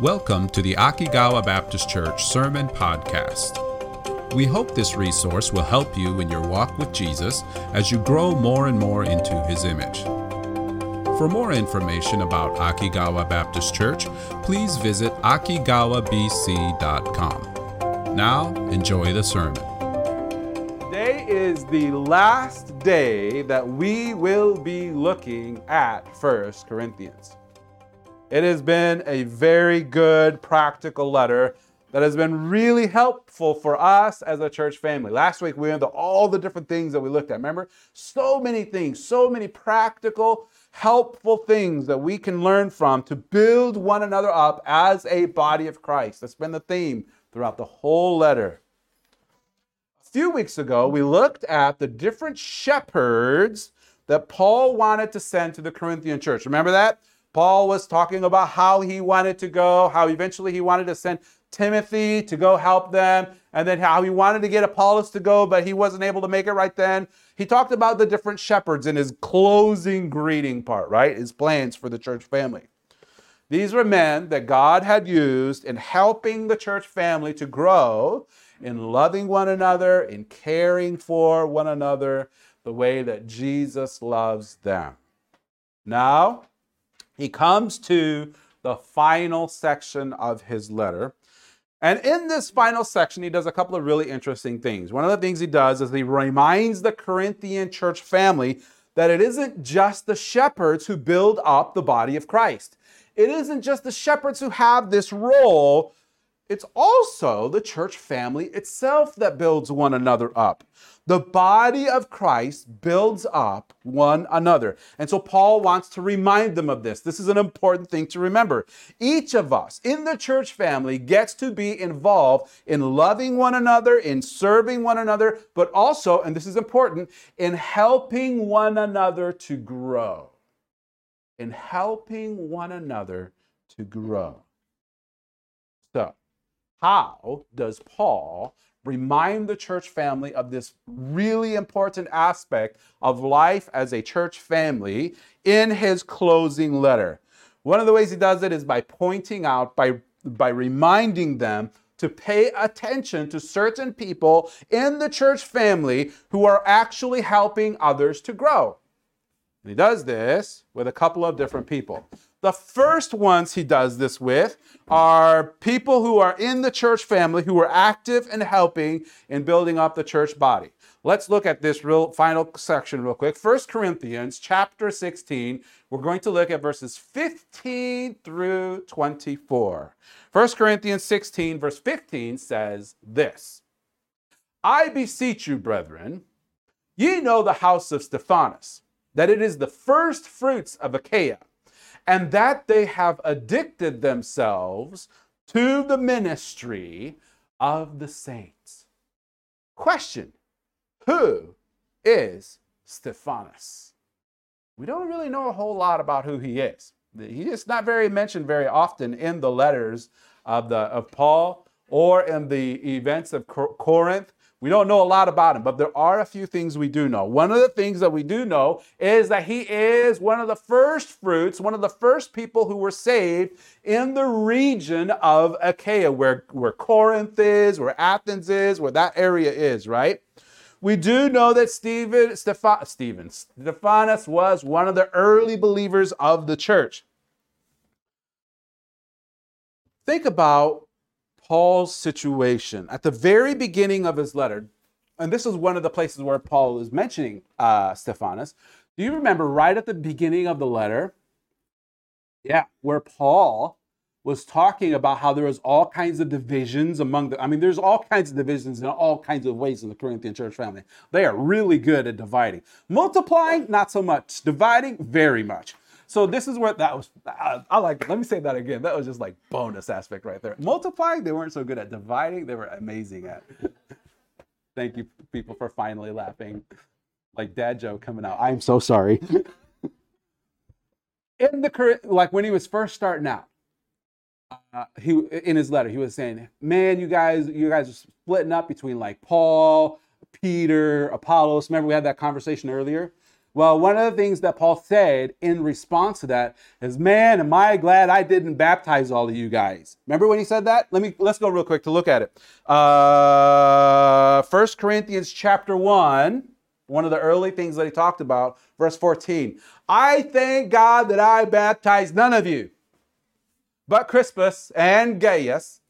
Welcome to the Akigawa Baptist Church Sermon Podcast. We hope this resource will help you in your walk with Jesus as you grow more and more into his image. For more information about Akigawa Baptist Church, please visit akigawabc.com. Now, enjoy the sermon. Today is the last day that we will be looking at First Corinthians. It has been a very good, practical letter that has been really helpful for us as a church family. Last week, we went into all the different things that we looked at. Remember? So many things, so many practical, helpful things that we can learn from to build one another up as a body of Christ. That's been the theme throughout the whole letter. A few weeks ago, we looked at the different shepherds that Paul wanted to send to the Corinthian church. Remember that? Paul was talking about how he wanted to go, how eventually he wanted to send Timothy to go help them, and then how he wanted to get Apollos to go, but he wasn't able to make it right then. He talked about the different shepherds in his closing greeting part, right? His plans for the church family. These were men that God had used in helping the church family to grow in loving one another, in caring for one another, the way that Jesus loves them. Now, he comes to the final section of his letter. And in this final section, he does a couple of really interesting things. One of the things he does is he reminds the Corinthian church family that it isn't just the shepherds who build up the body of Christ. It isn't just the shepherds who have this role, it's also the church family itself that builds one another up. The body of Christ builds up one another. And so Paul wants to remind them of this. This is an important thing to remember. Each of us in the church family gets to be involved in loving one another, in serving one another, but also, and this is important, in helping one another to grow. In helping one another to grow. So, how does Paul remind the church family of this really important aspect of life as a church family in his closing letter. One of the ways he does it is by pointing out, by, by reminding them to pay attention to certain people in the church family who are actually helping others to grow. And he does this with a couple of different people. The first ones he does this with are people who are in the church family who are active and helping in building up the church body. Let's look at this real final section real quick. 1 Corinthians chapter 16. We're going to look at verses 15 through 24. 1 Corinthians 16 verse 15 says this. I beseech you, brethren, ye know the house of Stephanas, that it is the first fruits of Achaia and that they have addicted themselves to the ministry of the saints. Question Who is Stephanas? We don't really know a whole lot about who he is. He is not very mentioned very often in the letters of, the, of Paul or in the events of Corinth. We don't know a lot about him, but there are a few things we do know. One of the things that we do know is that he is one of the first fruits, one of the first people who were saved in the region of Achaia, where, where Corinth is, where Athens is, where that area is, right? We do know that Stephen, Steph- Stephen, Stephanas was one of the early believers of the church. Think about Paul's situation at the very beginning of his letter, and this is one of the places where Paul is mentioning uh, Stephanas. Do you remember right at the beginning of the letter? Yeah, where Paul was talking about how there was all kinds of divisions among the. I mean, there's all kinds of divisions in all kinds of ways in the Corinthian church family. They are really good at dividing. Multiplying, not so much. Dividing, very much. So this is where that was. I, I like. Let me say that again. That was just like bonus aspect right there. Multiplying, they weren't so good at. Dividing, they were amazing at. Thank you, people, for finally laughing. Like dad joke coming out. I'm so sorry. in the current, like when he was first starting out, uh, he in his letter he was saying, "Man, you guys, you guys are splitting up between like Paul, Peter, Apollos. Remember we had that conversation earlier." Well, one of the things that Paul said in response to that is, "Man, am I glad I didn't baptize all of you guys." Remember when he said that? Let me let's go real quick to look at it. Uh, 1 Corinthians chapter one, one of the early things that he talked about, verse 14. I thank God that I baptized none of you, but Crispus and Gaius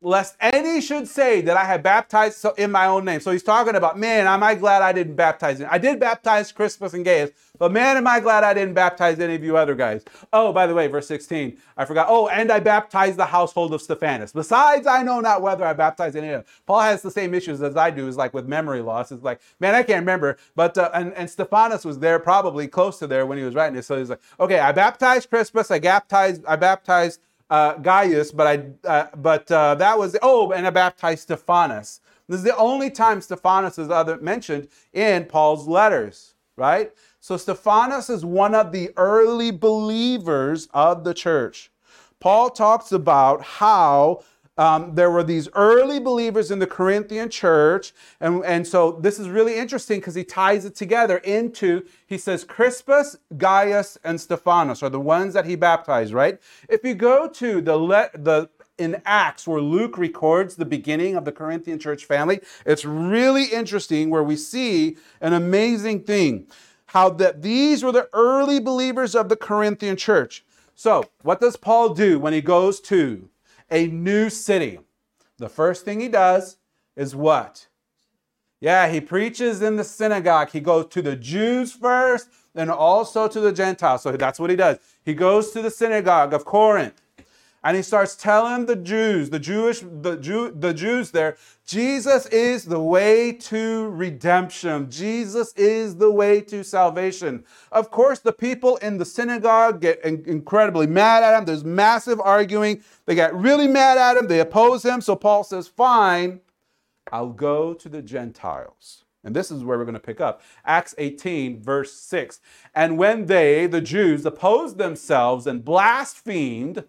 lest any should say that I have baptized in my own name. So he's talking about, man, am I glad I didn't baptize him. I did baptize Crispus and Gaius, but man, am I glad I didn't baptize any of you other guys. Oh, by the way, verse 16, I forgot. Oh, and I baptized the household of Stephanas. Besides, I know not whether I baptized any of them. Paul has the same issues as I do, is like with memory loss. It's like, man, I can't remember. But, uh, and, and Stephanas was there, probably close to there when he was writing it. So he's like, okay, I baptized Crispus, I baptized, I baptized uh, Gaius, but I uh, but uh, that was oh, and I baptized Stephanas. This is the only time Stephanas is other mentioned in Paul's letters, right? So Stephanas is one of the early believers of the church. Paul talks about how um, there were these early believers in the Corinthian church. And, and so this is really interesting because he ties it together into, he says, Crispus, Gaius, and Stephanas are the ones that he baptized, right? If you go to the, le- the in Acts, where Luke records the beginning of the Corinthian church family, it's really interesting where we see an amazing thing how that these were the early believers of the Corinthian church. So, what does Paul do when he goes to a new city. The first thing he does is what? Yeah, he preaches in the synagogue. He goes to the Jews first and also to the Gentiles. So that's what he does. He goes to the synagogue of Corinth and he starts telling the Jews, the Jewish, the Jew, the Jews there, Jesus is the way to redemption. Jesus is the way to salvation. Of course, the people in the synagogue get incredibly mad at him. There's massive arguing. They get really mad at him. They oppose him. So Paul says, "Fine, I'll go to the Gentiles." And this is where we're going to pick up. Acts 18, verse 6. And when they, the Jews, opposed themselves and blasphemed,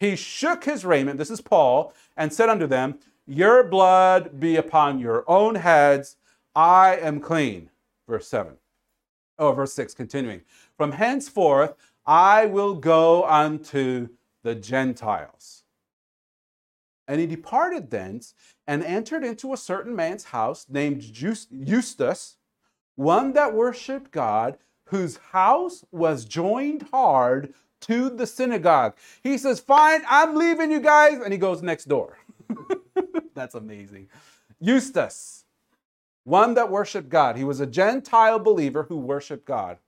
he shook his raiment, this is Paul, and said unto them, Your blood be upon your own heads. I am clean. Verse 7. Oh, verse 6, continuing. From henceforth I will go unto the Gentiles. And he departed thence and entered into a certain man's house named Justus, one that worshipped God, whose house was joined hard to the synagogue. He says, Fine, I'm leaving you guys. And he goes next door. That's amazing. Justus, one that worshiped God. He was a Gentile believer who worshiped God.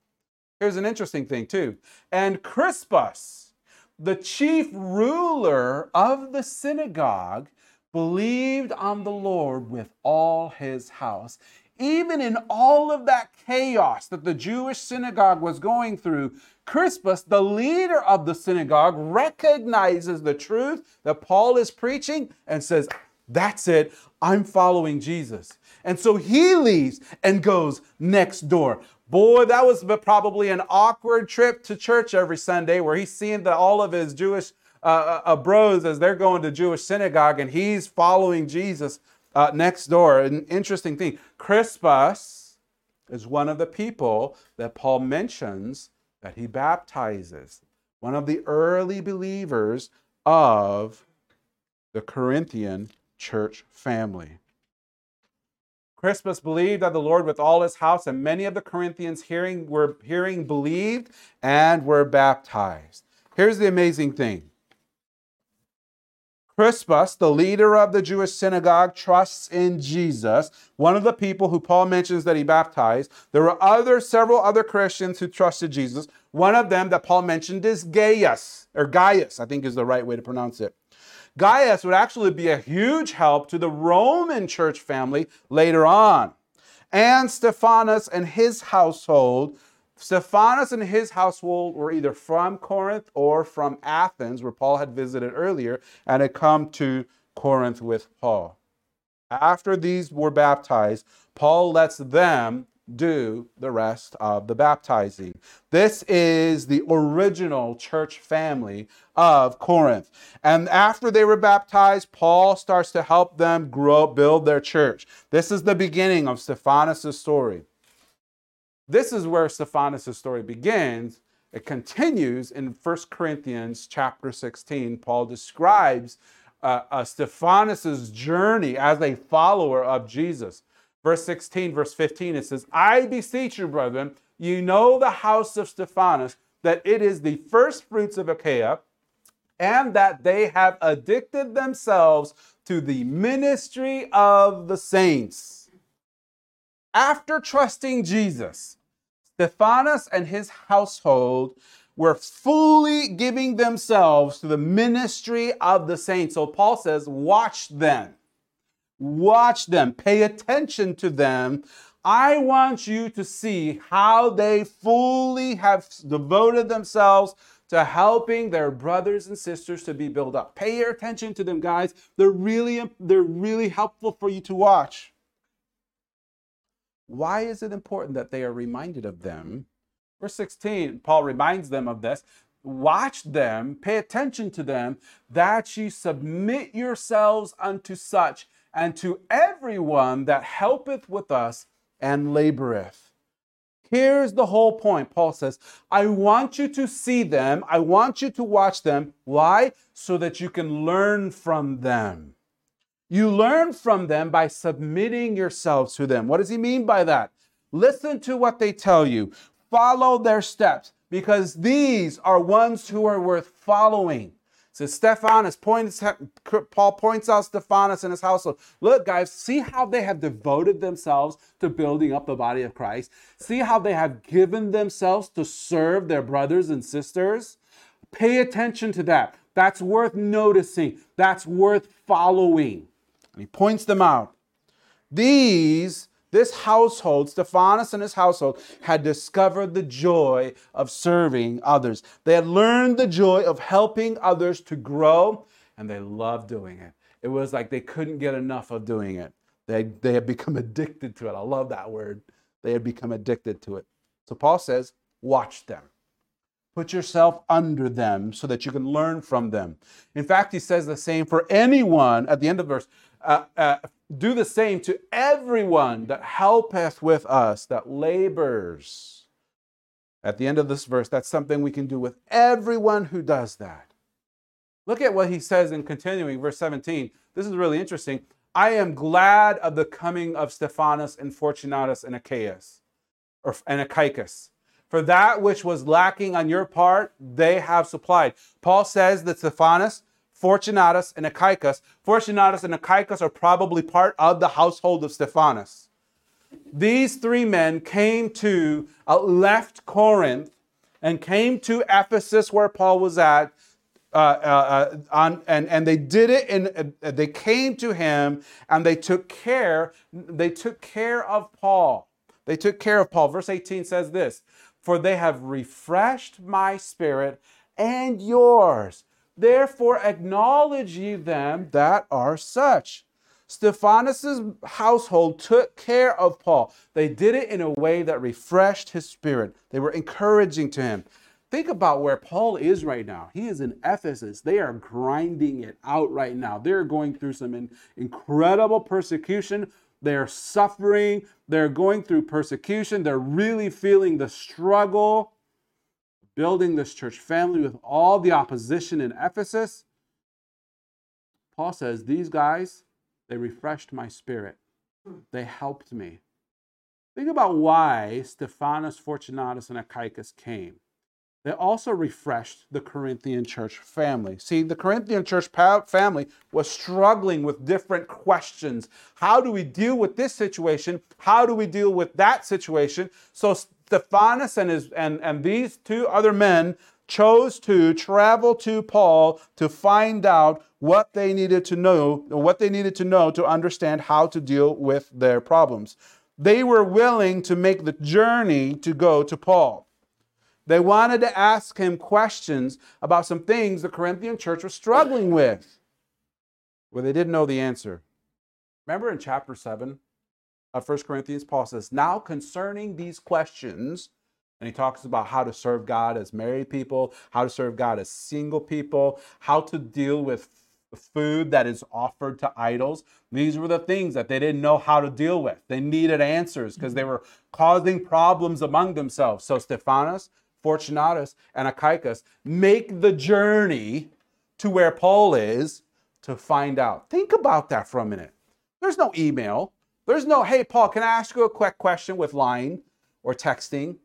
Here's an interesting thing, too. And Crispus, the chief ruler of the synagogue, believed on the Lord with all his house even in all of that chaos that the Jewish synagogue was going through, Crispus, the leader of the synagogue, recognizes the truth that Paul is preaching and says, That's it, I'm following Jesus. And so he leaves and goes next door. Boy, that was probably an awkward trip to church every Sunday where he's seeing that all of his Jewish uh, uh, uh bros as they're going to Jewish synagogue and he's following Jesus uh, next door. An interesting thing Crispus is one of the people that Paul mentions that he baptizes, one of the early believers of the Corinthian church family. Crispus believed that the Lord with all his house, and many of the Corinthians hearing were hearing believed and were baptized. Here's the amazing thing. Crispus, the leader of the Jewish synagogue, trusts in Jesus, one of the people who Paul mentions that he baptized. There were other several other Christians who trusted Jesus. One of them that Paul mentioned is Gaius, or Gaius, I think is the right way to pronounce it. Gaius would actually be a huge help to the Roman church family later on. And Stephanas and his household Stephanas and his household were either from Corinth or from Athens, where Paul had visited earlier, and had come to Corinth with Paul. After these were baptized, Paul lets them do the rest of the baptizing. This is the original church family of Corinth. And after they were baptized, Paul starts to help them grow, build their church. This is the beginning of Stephanas' story. This is where Stephanas' story begins. It continues in 1 Corinthians chapter 16. Paul describes uh, uh, Stephanas' journey as a follower of Jesus. Verse 16, verse 15, it says, I beseech you, brethren, you know the house of Stephanas, that it is the first fruits of Achaia, and that they have addicted themselves to the ministry of the saints. After trusting Jesus, Stephanas and his household were fully giving themselves to the ministry of the saints. So Paul says, watch them. Watch them. Pay attention to them. I want you to see how they fully have devoted themselves to helping their brothers and sisters to be built up. Pay your attention to them, guys. They're really, they're really helpful for you to watch. Why is it important that they are reminded of them? Verse 16, Paul reminds them of this. Watch them, pay attention to them, that ye submit yourselves unto such, and to everyone that helpeth with us and laboreth. Here's the whole point. Paul says, I want you to see them. I want you to watch them. Why? So that you can learn from them. You learn from them by submitting yourselves to them. What does he mean by that? Listen to what they tell you, follow their steps, because these are ones who are worth following. So Stephanas points, Paul points out Stephanas and his household. Look, guys, see how they have devoted themselves to building up the body of Christ. See how they have given themselves to serve their brothers and sisters. Pay attention to that. That's worth noticing. That's worth following. And he points them out. These, this household, Stephanas and his household, had discovered the joy of serving others. They had learned the joy of helping others to grow, and they loved doing it. It was like they couldn't get enough of doing it. They, they had become addicted to it. I love that word. They had become addicted to it. So Paul says, watch them. Put yourself under them so that you can learn from them. In fact, he says the same for anyone at the end of the verse uh, uh, do the same to everyone that helpeth with us, that labors. At the end of this verse, that's something we can do with everyone who does that. Look at what he says in continuing, verse 17. This is really interesting. I am glad of the coming of Stephanas and Fortunatus and Achaeus, or and Achaicus. For that which was lacking on your part, they have supplied. Paul says that Stephanas Fortunatus, and Achaicus. Fortunatus and Achaicus are probably part of the household of Stephanas. These three men came to, uh, left Corinth and came to Ephesus where Paul was at. Uh, uh, uh on, and, and they did it and uh, they came to him and they took care they took care of paul they took care of paul verse 18 says this for they have refreshed my spirit and yours Therefore, acknowledge ye them that are such. Stephanas' household took care of Paul. They did it in a way that refreshed his spirit. They were encouraging to him. Think about where Paul is right now. He is in Ephesus. They are grinding it out right now. They're going through some in- incredible persecution. They're suffering. They're going through persecution. They're really feeling the struggle building this church family with all the opposition in Ephesus, Paul says, These guys, they refreshed my spirit. They helped me. Think about why Stephanas, Fortunatus, and Achaicus came. They also refreshed the Corinthian church family. See, the Corinthian church family was struggling with different questions. How do we deal with this situation? How do we deal with that situation? So Stephanas and, his, and, and these two other men chose to travel to Paul to find out what they needed to know, what they needed to know to understand how to deal with their problems. They were willing to make the journey to go to Paul. They wanted to ask him questions about some things the Corinthian church was struggling with, where they didn't know the answer. Remember in chapter 7, of 1 Corinthians, Paul says, Now concerning these questions, and he talks about how to serve God as married people, how to serve God as single people, how to deal with food that is offered to idols. These were the things that they didn't know how to deal with. They needed answers because they mm-hmm. were causing problems among themselves. So Stephanas, Fortunatus, and Achaicus make the journey to where Paul is to find out. Think about that for a minute. There's no email. There's no, hey, Paul, can I ask you a quick question with line or texting?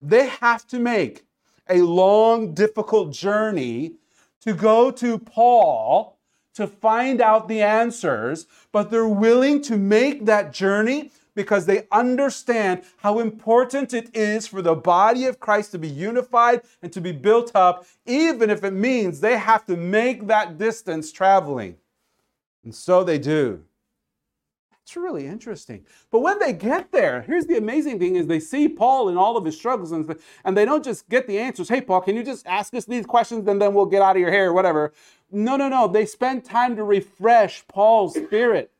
They have to make a long, difficult journey to go to Paul to find out the answers, but they're willing to make that journey because they understand how important it is for the body of Christ to be unified and to be built up, even if it means they have to make that distance traveling. And so they do. It's really interesting. But when they get there, here's the amazing thing is they see Paul in all of his struggles and, and they don't just get the answers. Hey, Paul, can you just ask us these questions and then we'll get out of your hair or whatever. No, no, no. They spend time to refresh Paul's spirit.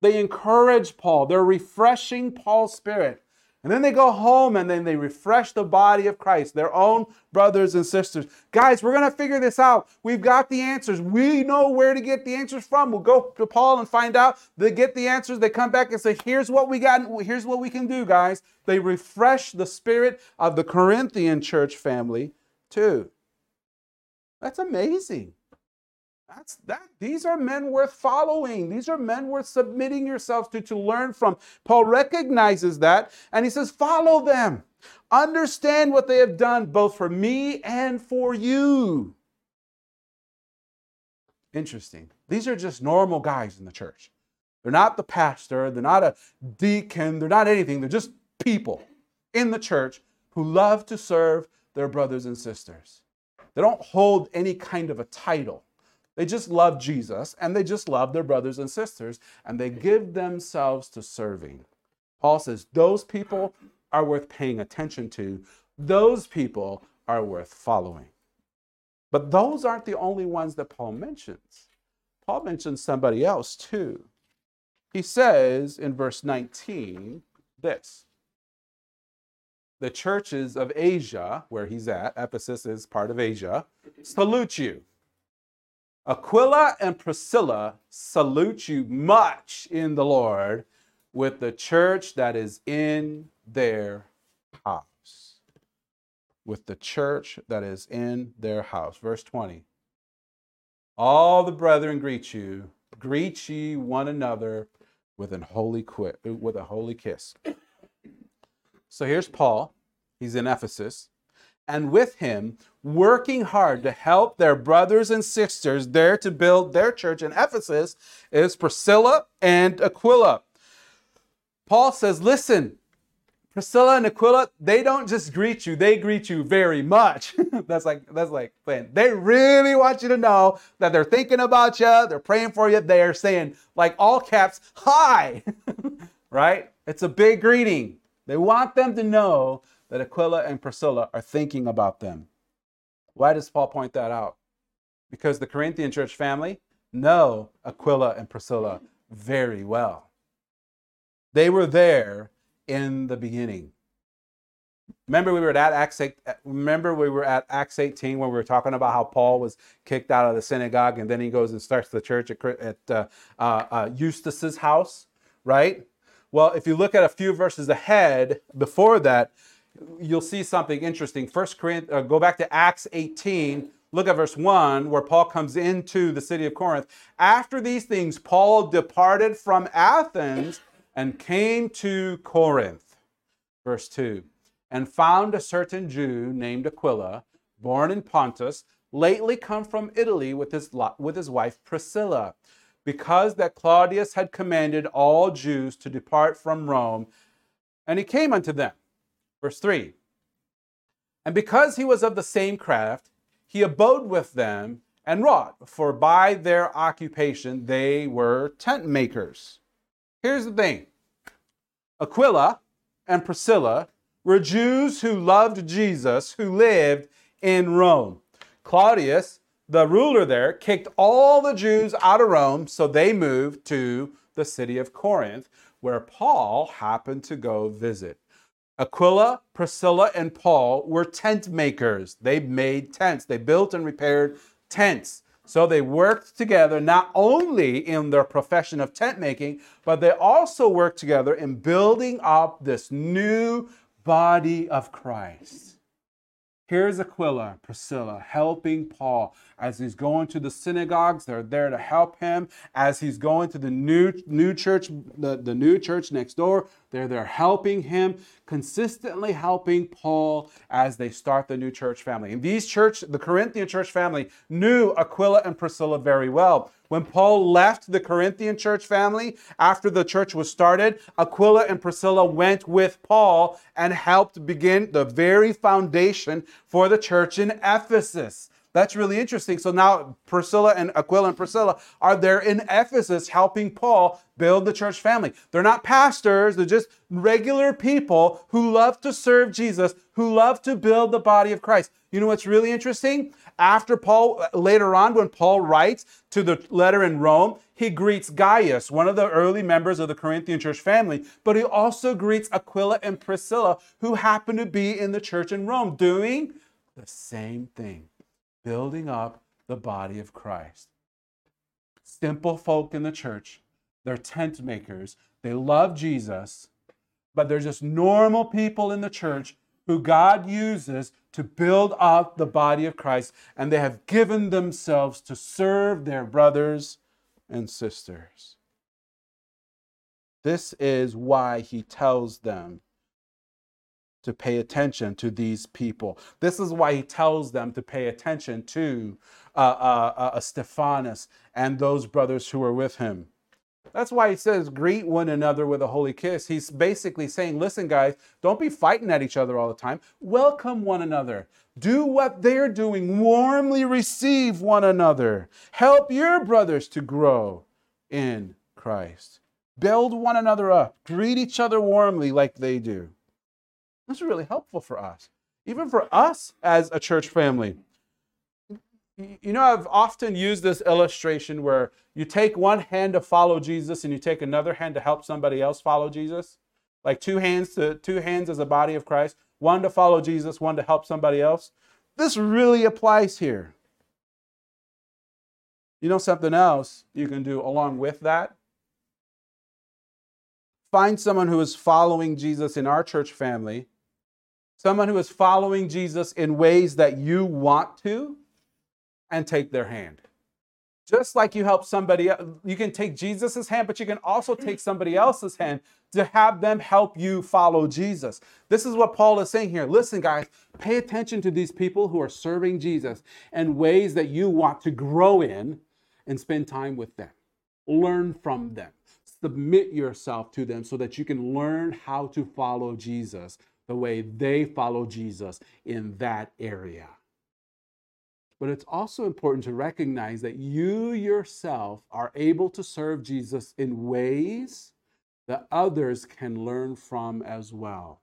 They encourage Paul. They're refreshing Paul's spirit. And then they go home and then they refresh the body of Christ, their own brothers and sisters. Guys, we're going to figure this out. We've got the answers. We know where to get the answers from. We'll go to Paul and find out. They get the answers. They come back and say, here's what we got. Here's what we can do, guys. They refresh the spirit of the Corinthian church family too. That's amazing. That's that. These are men worth following. These are men worth submitting yourselves to to learn from. Paul recognizes that and he says, follow them. Understand what they have done both for me and for you. Interesting. These are just normal guys in the church. They're not the pastor, they're not a deacon, they're not anything. They're just people in the church who love to serve their brothers and sisters. They don't hold any kind of a title. They just love Jesus and they just love their brothers and sisters and they give themselves to serving. Paul says those people are worth paying attention to, those people are worth following. But those aren't the only ones that Paul mentions. Paul mentions somebody else too. He says in verse 19 this The churches of Asia, where he's at, Ephesus is part of Asia, salute you. Aquila and Priscilla salute you much in the Lord with the church that is in their house. With the church that is in their house. Verse 20. All the brethren greet you. Greet ye one another with an holy qui- with a holy kiss. So here's Paul. He's in Ephesus and with him, working hard to help their brothers and sisters there to build their church in Ephesus, is Priscilla and Aquila. Paul says, Listen, Priscilla and Aquila, they don't just greet you, they greet you very much. that's like, that's like, man, they really want you to know that they're thinking about you, they're praying for you, they're saying, like all caps, hi, right? It's a big greeting. They want them to know that Aquila and Priscilla are thinking about them. Why does Paul point that out? Because the Corinthian church family know Aquila and Priscilla very well. They were there in the beginning. Remember we were at Acts 8, remember we were at Acts 18 when we were talking about how Paul was kicked out of the synagogue and then he goes and starts the church at, at uh, uh, uh, Justus's house, right? Well, if you look at a few verses ahead before that, you'll see something interesting. First Corinthians, uh, go back to Acts 18. Look at verse 1, where Paul comes into the city of Corinth. After these things, Paul departed from Athens and came to Corinth. Verse 2 And found a certain Jew named Aquila, born in Pontus, lately come from Italy with his, with his wife Priscilla, because that Claudius had commanded all Jews to depart from Rome. And he came unto them Verse 3 And because he was of the same craft, he abode with them and wrought, for by their occupation they were tent makers. Here's the thing Aquila and Priscilla were Jews who loved Jesus, who lived in Rome. Claudius, the ruler there, kicked all the Jews out of Rome, so they moved to the city of Corinth, where Paul happened to go visit. Aquila, Priscilla, and Paul were tent makers. They made tents. They built and repaired tents. So they worked together not only in their profession of tent making, but they also worked together in building up this new body of Christ. Here's Aquila, Priscilla, helping Paul as he's going to the synagogues. They're there to help him. As he's going to the new, new church, the, the new church next door, they're there helping him, consistently helping Paul as they start the new church family. And these church, the Corinthian church family, knew Aquila and Priscilla very well. When Paul left the Corinthian church family after the church was started, Aquila and Priscilla went with Paul and helped begin the very foundation for the church in Ephesus. That's really interesting. So now Priscilla and Aquila and Priscilla are there in Ephesus helping Paul build the church family. They're not pastors, they're just regular people who love to serve Jesus, who love to build the body of Christ. You know what's really interesting? After Paul, later on, when Paul writes to the letter in Rome, he greets Gaius, one of the early members of the Corinthian church family, but he also greets Aquila and Priscilla, who happen to be in the church in Rome, doing the same thing building up the body of Christ. Simple folk in the church, they're tent makers, they love Jesus, but they're just normal people in the church who God uses to build up the body of Christ, and they have given themselves to serve their brothers and sisters. This is why he tells them to pay attention to these people. This is why he tells them to pay attention to uh, uh, uh, Stephanas and those brothers who are with him. That's why he says, greet one another with a holy kiss. He's basically saying, listen, guys, don't be fighting at each other all the time. Welcome one another. Do what they're doing. Warmly receive one another. Help your brothers to grow in Christ. Build one another up. Greet each other warmly like they do. This is really helpful for us, even for us as a church family. You know, I've often used this illustration where you take one hand to follow Jesus and you take another hand to help somebody else follow Jesus. Like two hands to two hands as a body of Christ, one to follow Jesus, one to help somebody else. This really applies here. You know something else you can do along with that? Find someone who is following Jesus in our church family someone who is following Jesus in ways that you want to, and take their hand. Just like you help somebody, you can take Jesus' hand, but you can also take somebody else's hand to have them help you follow Jesus. This is what Paul is saying here. Listen, guys, pay attention to these people who are serving Jesus in ways that you want to grow in and spend time with them. Learn from them. Submit yourself to them so that you can learn how to follow Jesus the way they follow Jesus in that area. But it's also important to recognize that you yourself are able to serve Jesus in ways that others can learn from as well.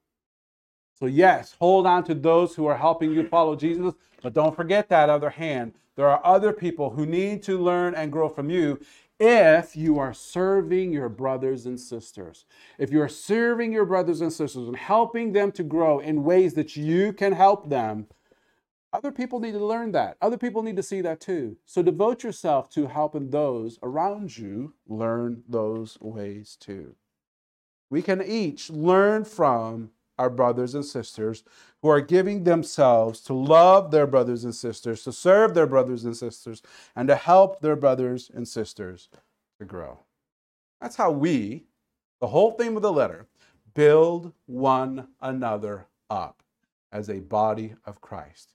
So, yes, hold on to those who are helping you follow Jesus, but don't forget that other hand. There are other people who need to learn and grow from you if you are serving your brothers and sisters. If you are serving your brothers and sisters and helping them to grow in ways that you can help them, other people need to learn that. Other people need to see that too. So devote yourself to helping those around you learn those ways too. We can each learn from our brothers and sisters who are giving themselves to love their brothers and sisters, to serve their brothers and sisters, and to help their brothers and sisters to grow. That's how we, the whole theme of the letter, build one another up as a body of Christ.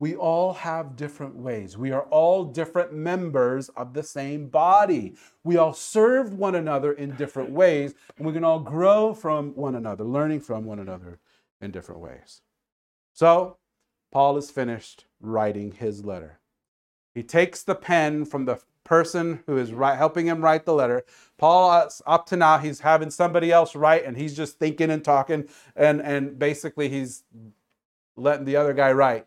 We all have different ways. We are all different members of the same body. We all serve one another in different ways, and we can all grow from one another, learning from one another in different ways. So, Paul is finished writing his letter. He takes the pen from the person who is helping him write the letter. Paul, uh, up to now, he's having somebody else write, and he's just thinking and talking, and, and basically he's letting the other guy write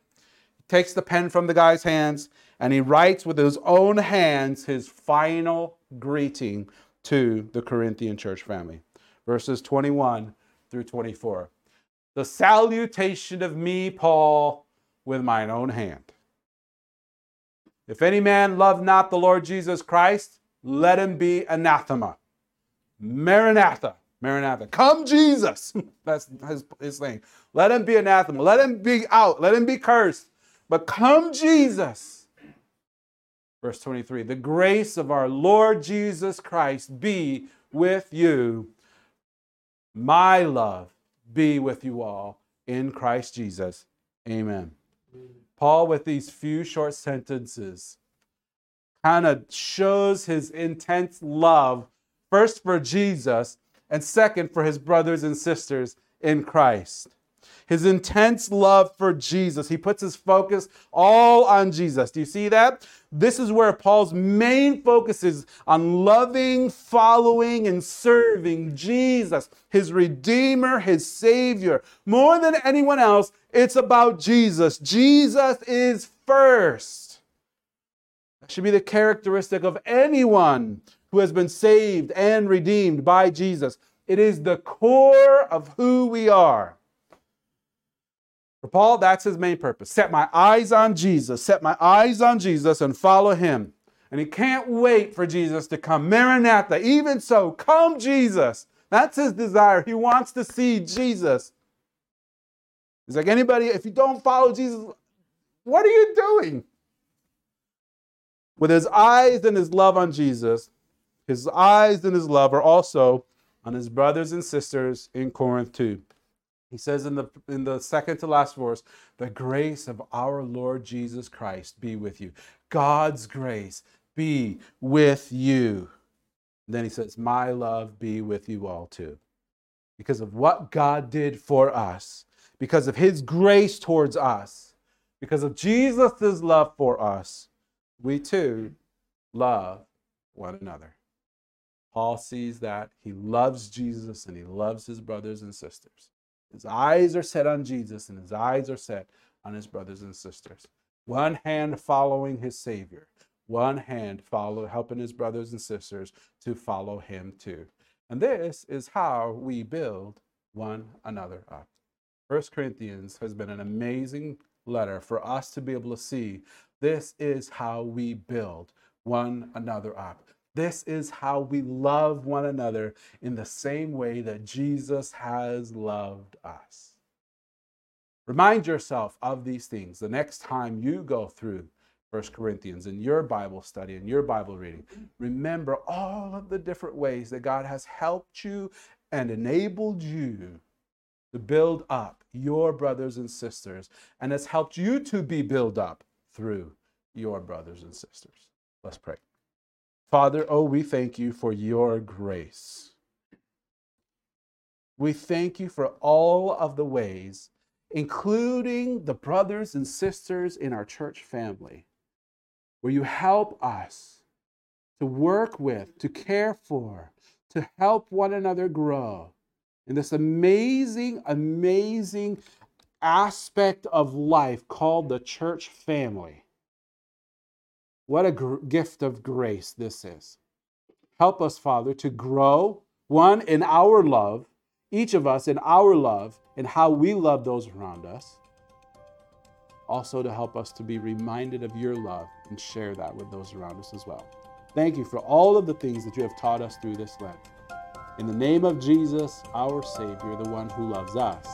takes the pen from the guy's hands and he writes with his own hands his final greeting to the Corinthian church family. Verses 21 through 24. The salutation of me, Paul, with mine own hand. If any man love not the Lord Jesus Christ, let him be anathema. Maranatha. Maranatha. Come, Jesus. That's his, his thing. Let him be anathema. Let him be out. Let him be cursed. But come, Jesus. Verse 23 The grace of our Lord Jesus Christ be with you. My love be with you all in Christ Jesus. Amen. Paul, with these few short sentences, kind of shows his intense love, first for Jesus, and second for his brothers and sisters in Christ. His intense love for Jesus. He puts his focus all on Jesus. Do you see that? This is where Paul's main focus is on loving, following, and serving Jesus, his Redeemer, his Savior. More than anyone else, it's about Jesus. Jesus is first. That should be the characteristic of anyone who has been saved and redeemed by Jesus. It is the core of who we are. For Paul, that's his main purpose. Set my eyes on Jesus, set my eyes on Jesus and follow him. And he can't wait for Jesus to come. Maranatha, even so, come Jesus. That's his desire. He wants to see Jesus. He's like, anybody, if you don't follow Jesus, what are you doing? With his eyes and his love on Jesus, his eyes and his love are also on his brothers and sisters in Corinth too. He says in the in the second to last verse, the grace of our Lord Jesus Christ be with you. God's grace be with you. And then he says, My love be with you all too. Because of what God did for us, because of his grace towards us, because of Jesus' love for us, we too love one another. Paul sees that. He loves Jesus and he loves his brothers and sisters. His eyes are set on Jesus and his eyes are set on his brothers and sisters. One hand following his Savior, one hand follow, helping his brothers and sisters to follow him too. And this is how we build one another up. First Corinthians has been an amazing letter for us to be able to see this is how we build one another up. This is how we love one another in the same way that Jesus has loved us. Remind yourself of these things the next time you go through 1 Corinthians in your Bible study and your Bible reading. Remember all of the different ways that God has helped you and enabled you to build up your brothers and sisters and has helped you to be built up through your brothers and sisters. Let's pray. Father, oh, we thank you for your grace. We thank you for all of the ways, including the brothers and sisters in our church family, where you help us to work with, to care for, to help one another grow in this amazing, amazing aspect of life called the church family. What a gr- gift of grace this is. Help us, Father, to grow, one, in our love, each of us in our love, and how we love those around us. Also, to help us to be reminded of your love and share that with those around us as well. Thank you for all of the things that you have taught us through this Lent. In the name of Jesus, our Savior, the one who loves us